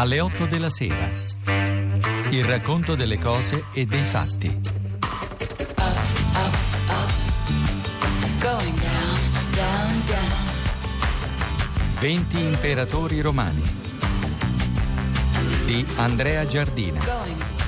alle 8 della sera. Il racconto delle cose e dei fatti. Going down, down, down. 20 imperatori romani di Andrea Giardina.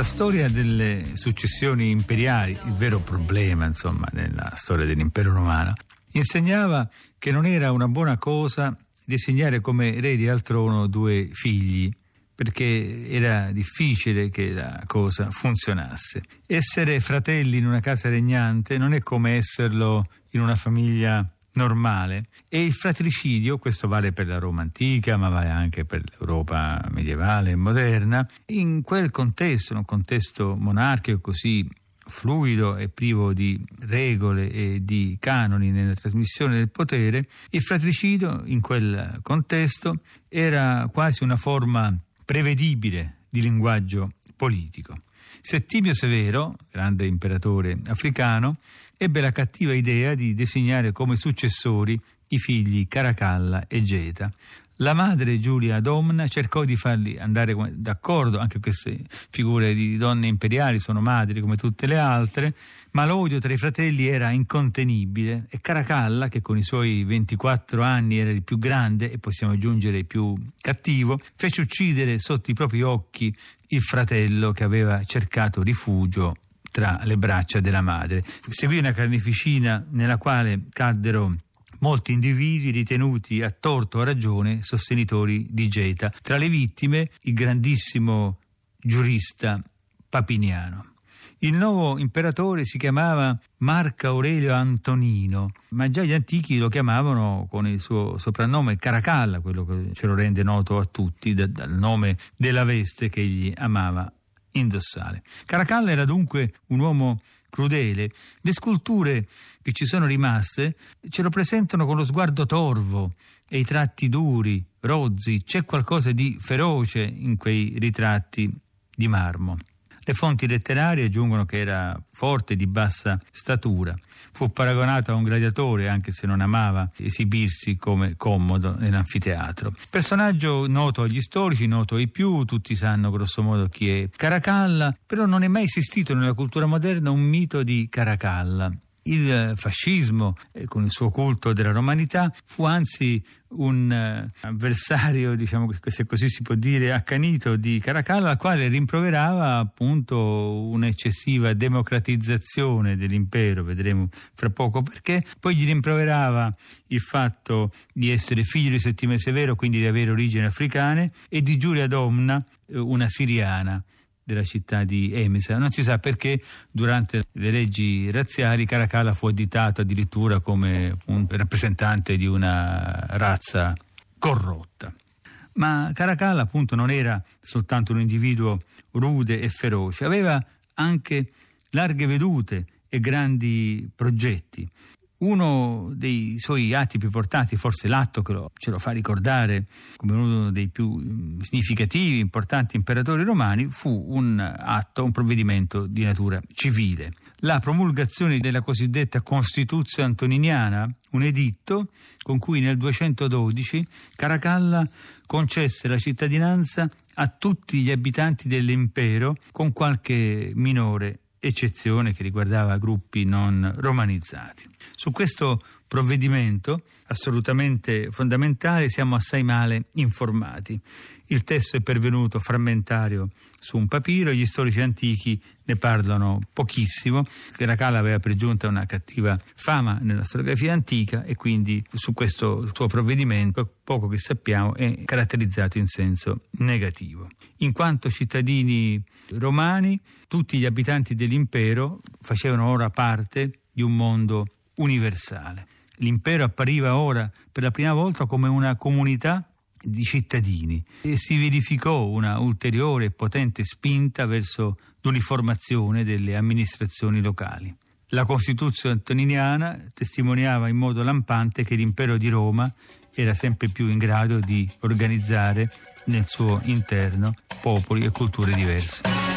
La storia delle successioni imperiali, il vero problema, insomma, nella storia dell'impero romano, insegnava che non era una buona cosa disegnare come eredi al trono due figli, perché era difficile che la cosa funzionasse. Essere fratelli in una casa regnante non è come esserlo in una famiglia normale e il fratricidio, questo vale per la Roma antica ma vale anche per l'Europa medievale e moderna, in quel contesto, in un contesto monarchico così fluido e privo di regole e di canoni nella trasmissione del potere, il fratricidio in quel contesto era quasi una forma prevedibile di linguaggio politico. Settimio Severo, grande imperatore africano, ebbe la cattiva idea di designare come successori i figli Caracalla e Geta. La madre Giulia Domna cercò di farli andare d'accordo, anche queste figure di donne imperiali sono madri come tutte le altre, ma l'odio tra i fratelli era incontenibile e Caracalla, che con i suoi 24 anni era il più grande e possiamo aggiungere il più cattivo, fece uccidere sotto i propri occhi il fratello che aveva cercato rifugio tra le braccia della madre. Seguì una carneficina nella quale caddero molti individui ritenuti a torto o a ragione sostenitori di Geta. Tra le vittime il grandissimo giurista Papiniano. Il nuovo imperatore si chiamava Marco Aurelio Antonino, ma già gli antichi lo chiamavano con il suo soprannome Caracalla, quello che ce lo rende noto a tutti dal nome della veste che egli amava indossare. Caracalla era dunque un uomo crudele. Le sculture che ci sono rimaste ce lo presentano con lo sguardo torvo e i tratti duri, rozzi, c'è qualcosa di feroce in quei ritratti di marmo. Le fonti letterarie aggiungono che era forte di bassa statura. Fu paragonato a un gladiatore, anche se non amava esibirsi come commodo nell'anfiteatro. Personaggio noto agli storici, noto ai più, tutti sanno grossomodo chi è Caracalla, però non è mai esistito nella cultura moderna un mito di Caracalla. Il fascismo, eh, con il suo culto della romanità, fu anzi un eh, avversario, diciamo se così si può dire, accanito di Caracalla, al quale rimproverava appunto un'eccessiva democratizzazione dell'impero, vedremo fra poco perché, poi gli rimproverava il fatto di essere figlio di Settime Severo, quindi di avere origini africane, e di Giulia Domna, eh, una siriana della città di Emesa. Non si sa perché durante le leggi razziali Caracalla fu additato addirittura come un rappresentante di una razza corrotta. Ma Caracalla appunto non era soltanto un individuo rude e feroce, aveva anche larghe vedute e grandi progetti. Uno dei suoi atti più importanti, forse l'atto che lo, ce lo fa ricordare come uno dei più significativi, importanti imperatori romani, fu un atto, un provvedimento di natura civile. La promulgazione della cosiddetta Costituzione Antoniniana, un editto con cui nel 212 Caracalla concesse la cittadinanza a tutti gli abitanti dell'impero con qualche minore eccezione che riguardava gruppi non romanizzati. Su questo provvedimento, assolutamente fondamentale, siamo assai male informati. Il testo è pervenuto frammentario su un papiro, gli storici antichi ne parlano pochissimo. Caracalla aveva per giunta una cattiva fama nella storiografia antica e quindi su questo suo provvedimento, poco che sappiamo, è caratterizzato in senso negativo. In quanto cittadini romani, tutti gli abitanti dell'impero facevano ora parte di un mondo universale. L'impero appariva ora per la prima volta come una comunità di cittadini e si verificò una ulteriore e potente spinta verso l'uniformazione delle amministrazioni locali. La Costituzione antoniniana testimoniava in modo lampante che l'impero di Roma era sempre più in grado di organizzare nel suo interno popoli e culture diverse.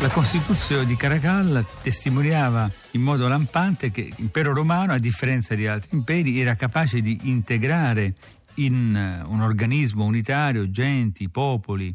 La Costituzione di Caracalla testimoniava in modo lampante che l'impero romano, a differenza di altri imperi, era capace di integrare in eh, un organismo unitario genti, popoli,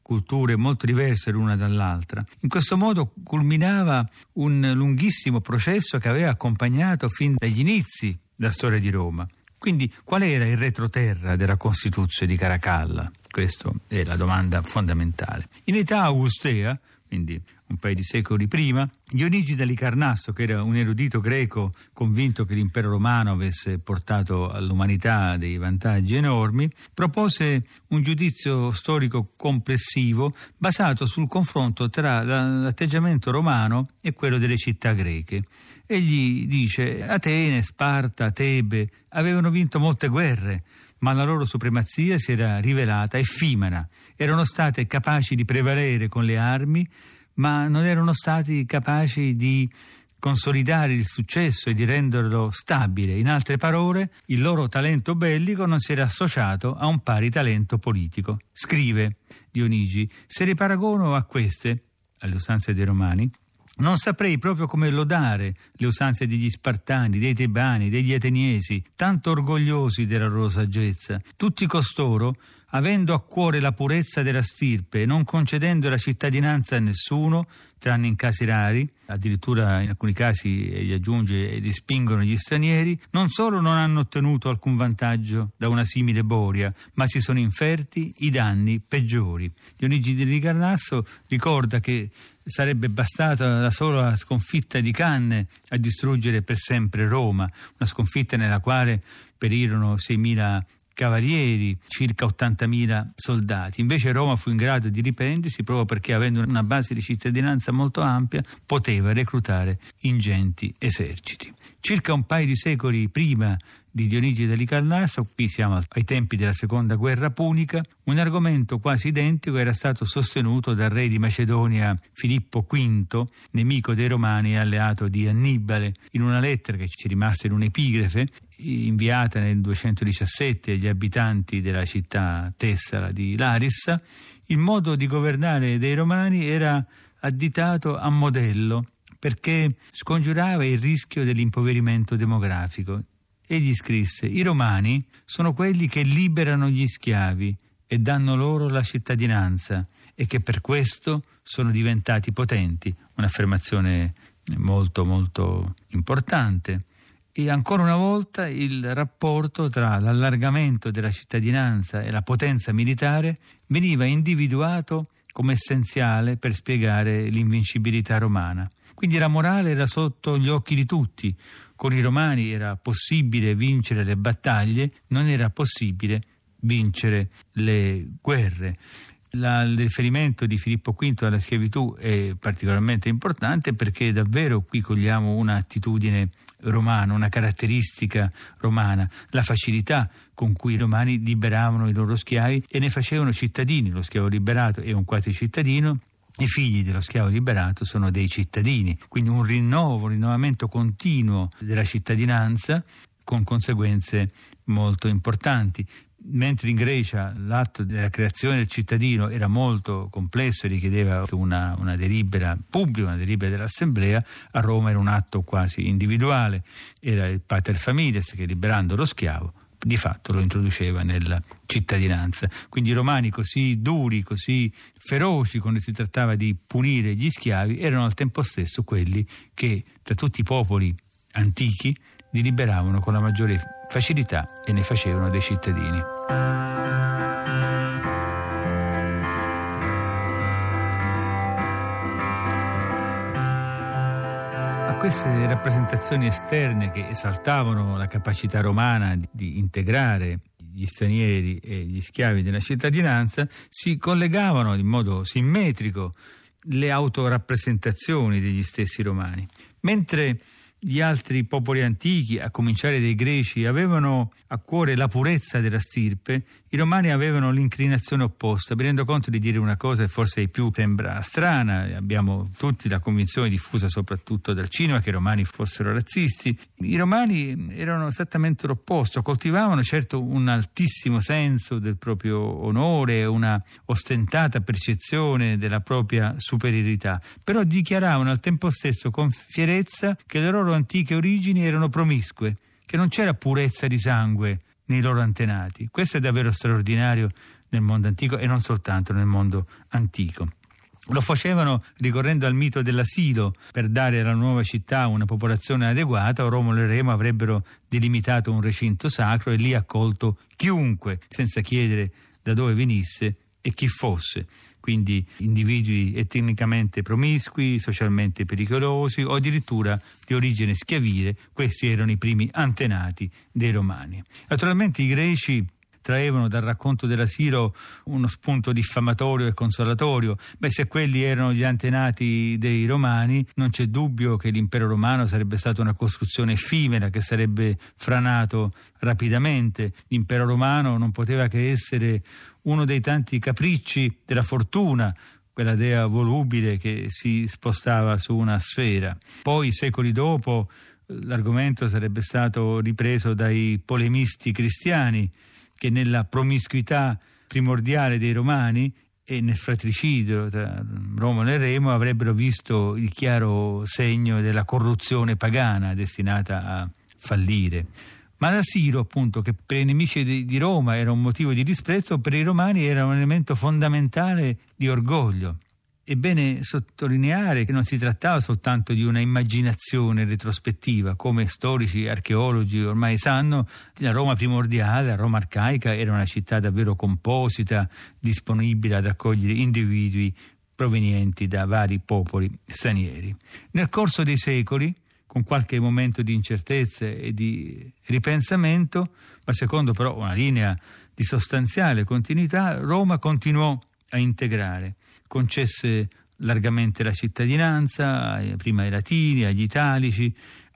culture molto diverse l'una dall'altra. In questo modo culminava un lunghissimo processo che aveva accompagnato fin dagli inizi la storia di Roma. Quindi qual era il retroterra della Costituzione di Caracalla? Questa è la domanda fondamentale. In età augustea, quindi un paio di secoli prima, Dionigi da Licarnasso, che era un erudito greco convinto che l'impero romano avesse portato all'umanità dei vantaggi enormi, propose un giudizio storico complessivo basato sul confronto tra l'atteggiamento romano e quello delle città greche. Egli dice Atene, Sparta, Tebe avevano vinto molte guerre, ma la loro supremazia si era rivelata effimera. Erano state capaci di prevalere con le armi, ma non erano stati capaci di consolidare il successo e di renderlo stabile. In altre parole, il loro talento bellico non si era associato a un pari talento politico. Scrive Dionigi, se le paragono a queste, alle usanze dei romani, non saprei proprio come lodare le usanze degli Spartani, dei Tebani, degli Ateniesi, tanto orgogliosi della loro saggezza. Tutti costoro, avendo a cuore la purezza della stirpe e non concedendo la cittadinanza a nessuno, tranne in casi rari, addirittura in alcuni casi gli aggiunge e respingono gli stranieri, non solo non hanno ottenuto alcun vantaggio da una simile boria, ma si sono inferti i danni peggiori. Dionigi di Ricarnasso ricorda che sarebbe bastata la sola sconfitta di Canne a distruggere per sempre Roma, una sconfitta nella quale perirono 6.000 cavalieri, circa 80.000 soldati. Invece Roma fu in grado di riprendersi proprio perché avendo una base di cittadinanza molto ampia poteva reclutare ingenti eserciti. Circa un paio di secoli prima di Dionigi Delicarnasso, qui siamo ai tempi della seconda guerra punica, un argomento quasi identico era stato sostenuto dal re di Macedonia Filippo V, nemico dei Romani e alleato di Annibale, in una lettera che ci rimase in un'epigrafe inviata nel 217 agli abitanti della città tessala di Larissa, il modo di governare dei Romani era additato a modello perché scongiurava il rischio dell'impoverimento demografico. Egli scrisse: I romani sono quelli che liberano gli schiavi e danno loro la cittadinanza e che per questo sono diventati potenti. Un'affermazione molto molto importante. E ancora una volta il rapporto tra l'allargamento della cittadinanza e la potenza militare veniva individuato come essenziale per spiegare l'invincibilità romana. Quindi la morale era sotto gli occhi di tutti, con i romani era possibile vincere le battaglie, non era possibile vincere le guerre. La, il riferimento di Filippo V alla schiavitù è particolarmente importante perché davvero qui cogliamo un'attitudine romana, una caratteristica romana, la facilità con cui i romani liberavano i loro schiavi e ne facevano cittadini, lo schiavo liberato è un quasi cittadino i figli dello schiavo liberato sono dei cittadini, quindi un rinnovo, un rinnovamento continuo della cittadinanza con conseguenze molto importanti. Mentre in Grecia l'atto della creazione del cittadino era molto complesso e richiedeva una, una delibera pubblica, una delibera dell'assemblea, a Roma era un atto quasi individuale, era il pater familias che liberando lo schiavo di fatto lo introduceva nella cittadinanza. Quindi i romani così duri, così feroci quando si trattava di punire gli schiavi erano al tempo stesso quelli che tra tutti i popoli antichi li liberavano con la maggiore facilità e ne facevano dei cittadini. Queste rappresentazioni esterne che esaltavano la capacità romana di, integrare gli stranieri e gli schiavi della cittadinanza, si collegavano in modo simmetrico le autorappresentazioni degli stessi romani. Mentre gli altri popoli antichi, a cominciare dai greci, avevano a cuore la purezza della stirpe, i romani avevano l'inclinazione opposta. Mi rendo conto di dire una cosa che forse ai più sembra strana, abbiamo tutti la convinzione diffusa soprattutto dal cinema che i romani fossero razzisti. I romani erano esattamente l'opposto, coltivavano certo un altissimo senso del proprio onore, una ostentata percezione della propria superiorità, però dichiaravano al tempo stesso con fierezza che le loro antiche origini erano promiscue, che non c'era purezza di sangue nei loro antenati. Questo è davvero straordinario nel mondo antico e non soltanto nel mondo antico. Lo facevano ricorrendo al mito dell'asilo per dare alla nuova città una popolazione adeguata. Romolo e Remo avrebbero delimitato un recinto sacro e lì accolto chiunque, senza chiedere da dove venisse e chi fosse. Quindi individui etnicamente promiscui, socialmente pericolosi o addirittura di origine schiavile, questi erano i primi antenati dei romani. Naturalmente i greci traevano dal racconto dell'asilo uno spunto diffamatorio e consolatorio. Beh, se quelli erano gli antenati dei romani, non c'è dubbio che l'impero romano sarebbe stata una costruzione effimera che sarebbe franato rapidamente. L'impero romano non poteva che essere uno dei tanti capricci della fortuna, quella dea volubile che si spostava su una sfera. Poi, secoli dopo, l'argomento sarebbe stato ripreso dai polemisti cristiani che nella promiscuità primordiale dei romani e nel fratricidio tra Roma e Remo avrebbero visto il chiaro segno della corruzione pagana destinata a fallire. Ma l'asilo, appunto, che per i nemici di Roma era un motivo di disprezzo, per i romani era un elemento fondamentale di orgoglio. È bene sottolineare che non si trattava soltanto di una immaginazione retrospettiva, come storici archeologi ormai sanno, la Roma primordiale, la Roma arcaica, era una città davvero composita, disponibile ad accogliere individui provenienti da vari popoli stranieri. Nel corso dei secoli, con qualche momento di incertezza e di ripensamento, ma secondo però una linea di sostanziale continuità, Roma continuò a integrare concesse largamente la cittadinanza, prima ai latini, agli italici,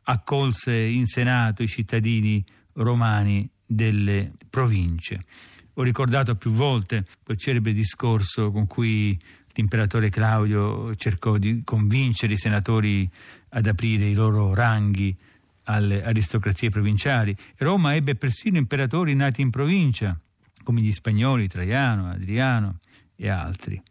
accolse in Senato i cittadini romani delle province. Ho ricordato più volte quel celebre discorso con cui l'imperatore Claudio cercò di convincere i senatori ad aprire i loro ranghi alle aristocrazie provinciali. Roma ebbe persino imperatori nati in provincia, come gli spagnoli, Traiano, Adriano e altri.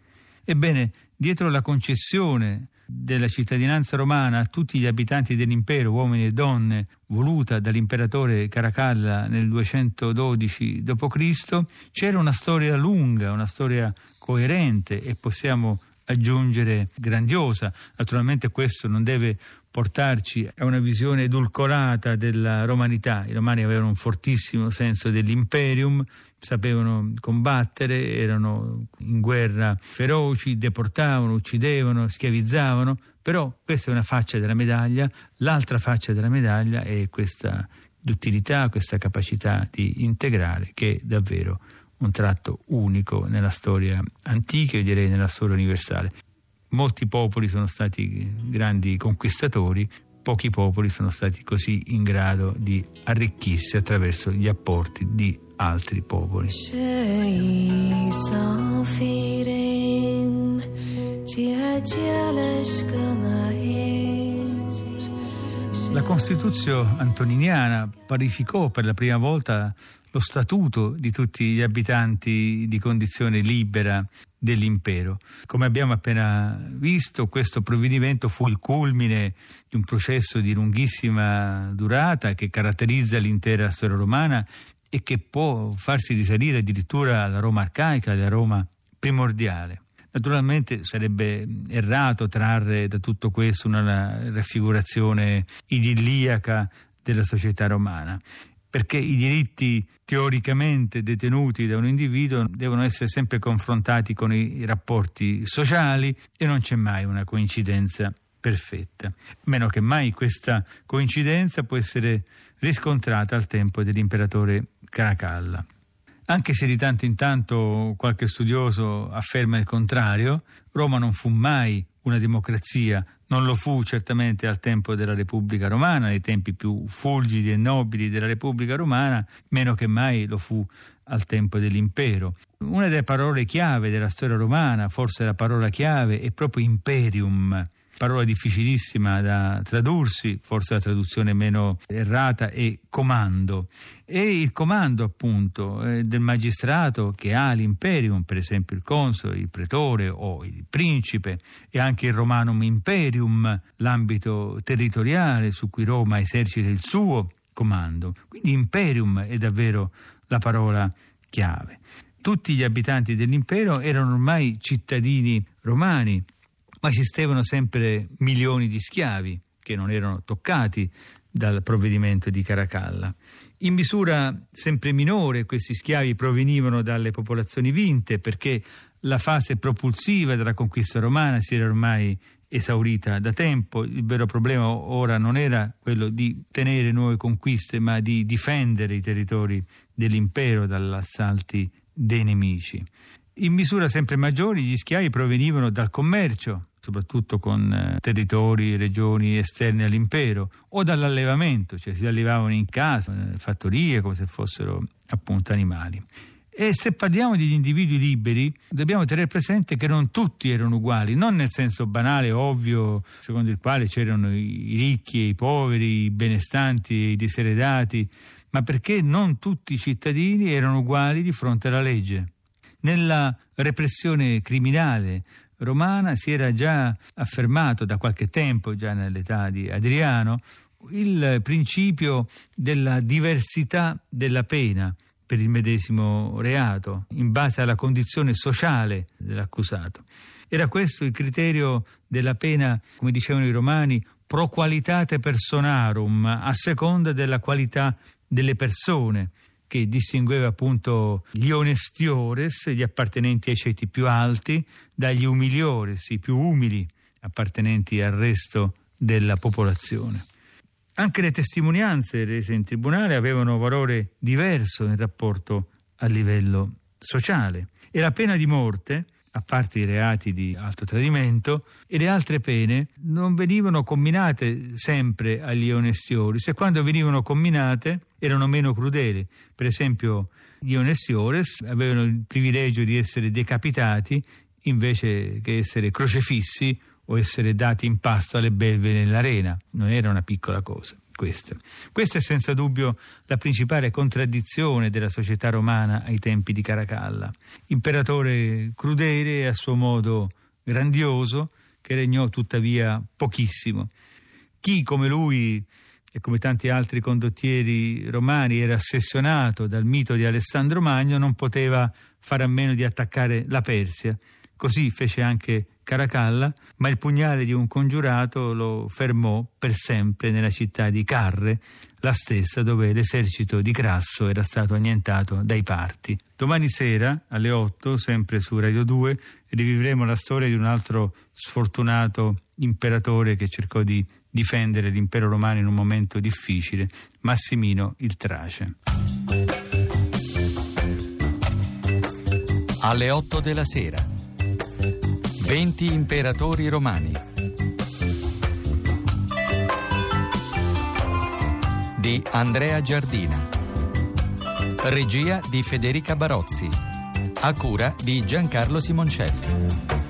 Ebbene, dietro la concessione della cittadinanza romana a tutti gli abitanti dell'impero, uomini e donne, voluta dall'imperatore Caracalla nel 212 d.C., c'era una storia lunga, una storia coerente e possiamo aggiungere grandiosa. Naturalmente questo non deve portarci a una visione edulcorata della romanità. I romani avevano un fortissimo senso dell'imperium, sapevano combattere, erano in guerra feroci, deportavano, uccidevano, schiavizzavano, però questa è una faccia della medaglia, l'altra faccia della medaglia è questa duttilità, questa capacità di integrare che è davvero un tratto unico nella storia antica e direi nella storia universale. Molti popoli sono stati grandi conquistatori, pochi popoli sono stati così in grado di arricchirsi attraverso gli apporti di altri popoli. La Costituzione antoniniana parificò per la prima volta lo statuto di tutti gli abitanti di condizione libera dell'impero. Come abbiamo appena visto, questo provvedimento fu il culmine di un processo di lunghissima durata che caratterizza l'intera storia romana e che può farsi risalire addirittura alla Roma arcaica, alla Roma primordiale. Naturalmente sarebbe errato trarre da tutto questo una raffigurazione idilliaca della società romana perché i diritti teoricamente detenuti da un individuo devono essere sempre confrontati con i rapporti sociali e non c'è mai una coincidenza perfetta. Meno che mai questa coincidenza può essere riscontrata al tempo dell'imperatore Caracalla. Anche se di tanto in tanto qualche studioso afferma il contrario, Roma non fu mai una democrazia non lo fu certamente al tempo della Repubblica Romana, nei tempi più fulgidi e nobili della Repubblica Romana, meno che mai lo fu al tempo dell'impero. Una delle parole chiave della storia romana, forse la parola chiave, è proprio imperium, parola difficilissima da tradursi, forse la traduzione meno errata è comando. E il comando appunto eh, del magistrato che ha l'imperium, per esempio il console, il pretore o il principe, e anche il romanum imperium, l'ambito territoriale su cui Roma esercita il suo comando. Quindi imperium è davvero la parola chiave. Tutti gli abitanti dell'impero erano ormai cittadini romani, ma esistevano sempre milioni di schiavi che non erano toccati dal provvedimento di Caracalla. In misura sempre minore questi schiavi provenivano dalle popolazioni vinte perché la fase propulsiva della conquista romana si era ormai esaurita da tempo. Il vero problema ora non era quello di tenere nuove conquiste, ma di difendere i territori dell'impero dagli assalti dei nemici. In misura sempre maggiori gli schiavi provenivano dal commercio, soprattutto con eh, territori regioni esterni all'impero, o dall'allevamento, cioè si allevavano in casa, nelle fattorie, come se fossero appunto animali. E se parliamo di individui liberi, dobbiamo tenere presente che non tutti erano uguali, non nel senso banale, ovvio, secondo il quale c'erano i ricchi e i poveri, i benestanti e i diseredati, ma perché non tutti i cittadini erano uguali di fronte alla legge. Nella repressione criminale romana si era già affermato da qualche tempo, già nell'età di Adriano, il principio della diversità della pena per il medesimo reato, in base alla condizione sociale dell'accusato. Era questo il criterio della pena, come dicevano i romani, pro qualitate personarum, a seconda della qualità delle persone che distingueva appunto gli onestiores, gli appartenenti ai ceti più alti, dagli umiliores, i più umili, appartenenti al resto della popolazione. Anche le testimonianze rese in tribunale avevano valore diverso in rapporto al livello sociale e la pena di morte a parte i reati di alto tradimento, e le altre pene non venivano comminate sempre agli onestiori, se quando venivano comminate erano meno crudeli. Per esempio, gli onestiores avevano il privilegio di essere decapitati invece che essere crocefissi o essere dati in pasto alle belve nell'arena. Non era una piccola cosa. Questa. Questa è senza dubbio la principale contraddizione della società romana ai tempi di Caracalla. Imperatore crudele e a suo modo grandioso, che regnò tuttavia pochissimo. Chi come lui e come tanti altri condottieri romani era ossessionato dal mito di Alessandro Magno, non poteva fare a meno di attaccare la Persia. Così fece anche Caracalla, ma il pugnale di un congiurato lo fermò per sempre nella città di Carre, la stessa dove l'esercito di Crasso era stato annientato dai parti. Domani sera, alle 8, sempre su Radio 2, rivivremo la storia di un altro sfortunato imperatore che cercò di difendere l'impero romano in un momento difficile, Massimino il Trace. Alle 8 della sera 20 imperatori romani. Di Andrea Giardina. Regia di Federica Barozzi. A cura di Giancarlo Simoncelli.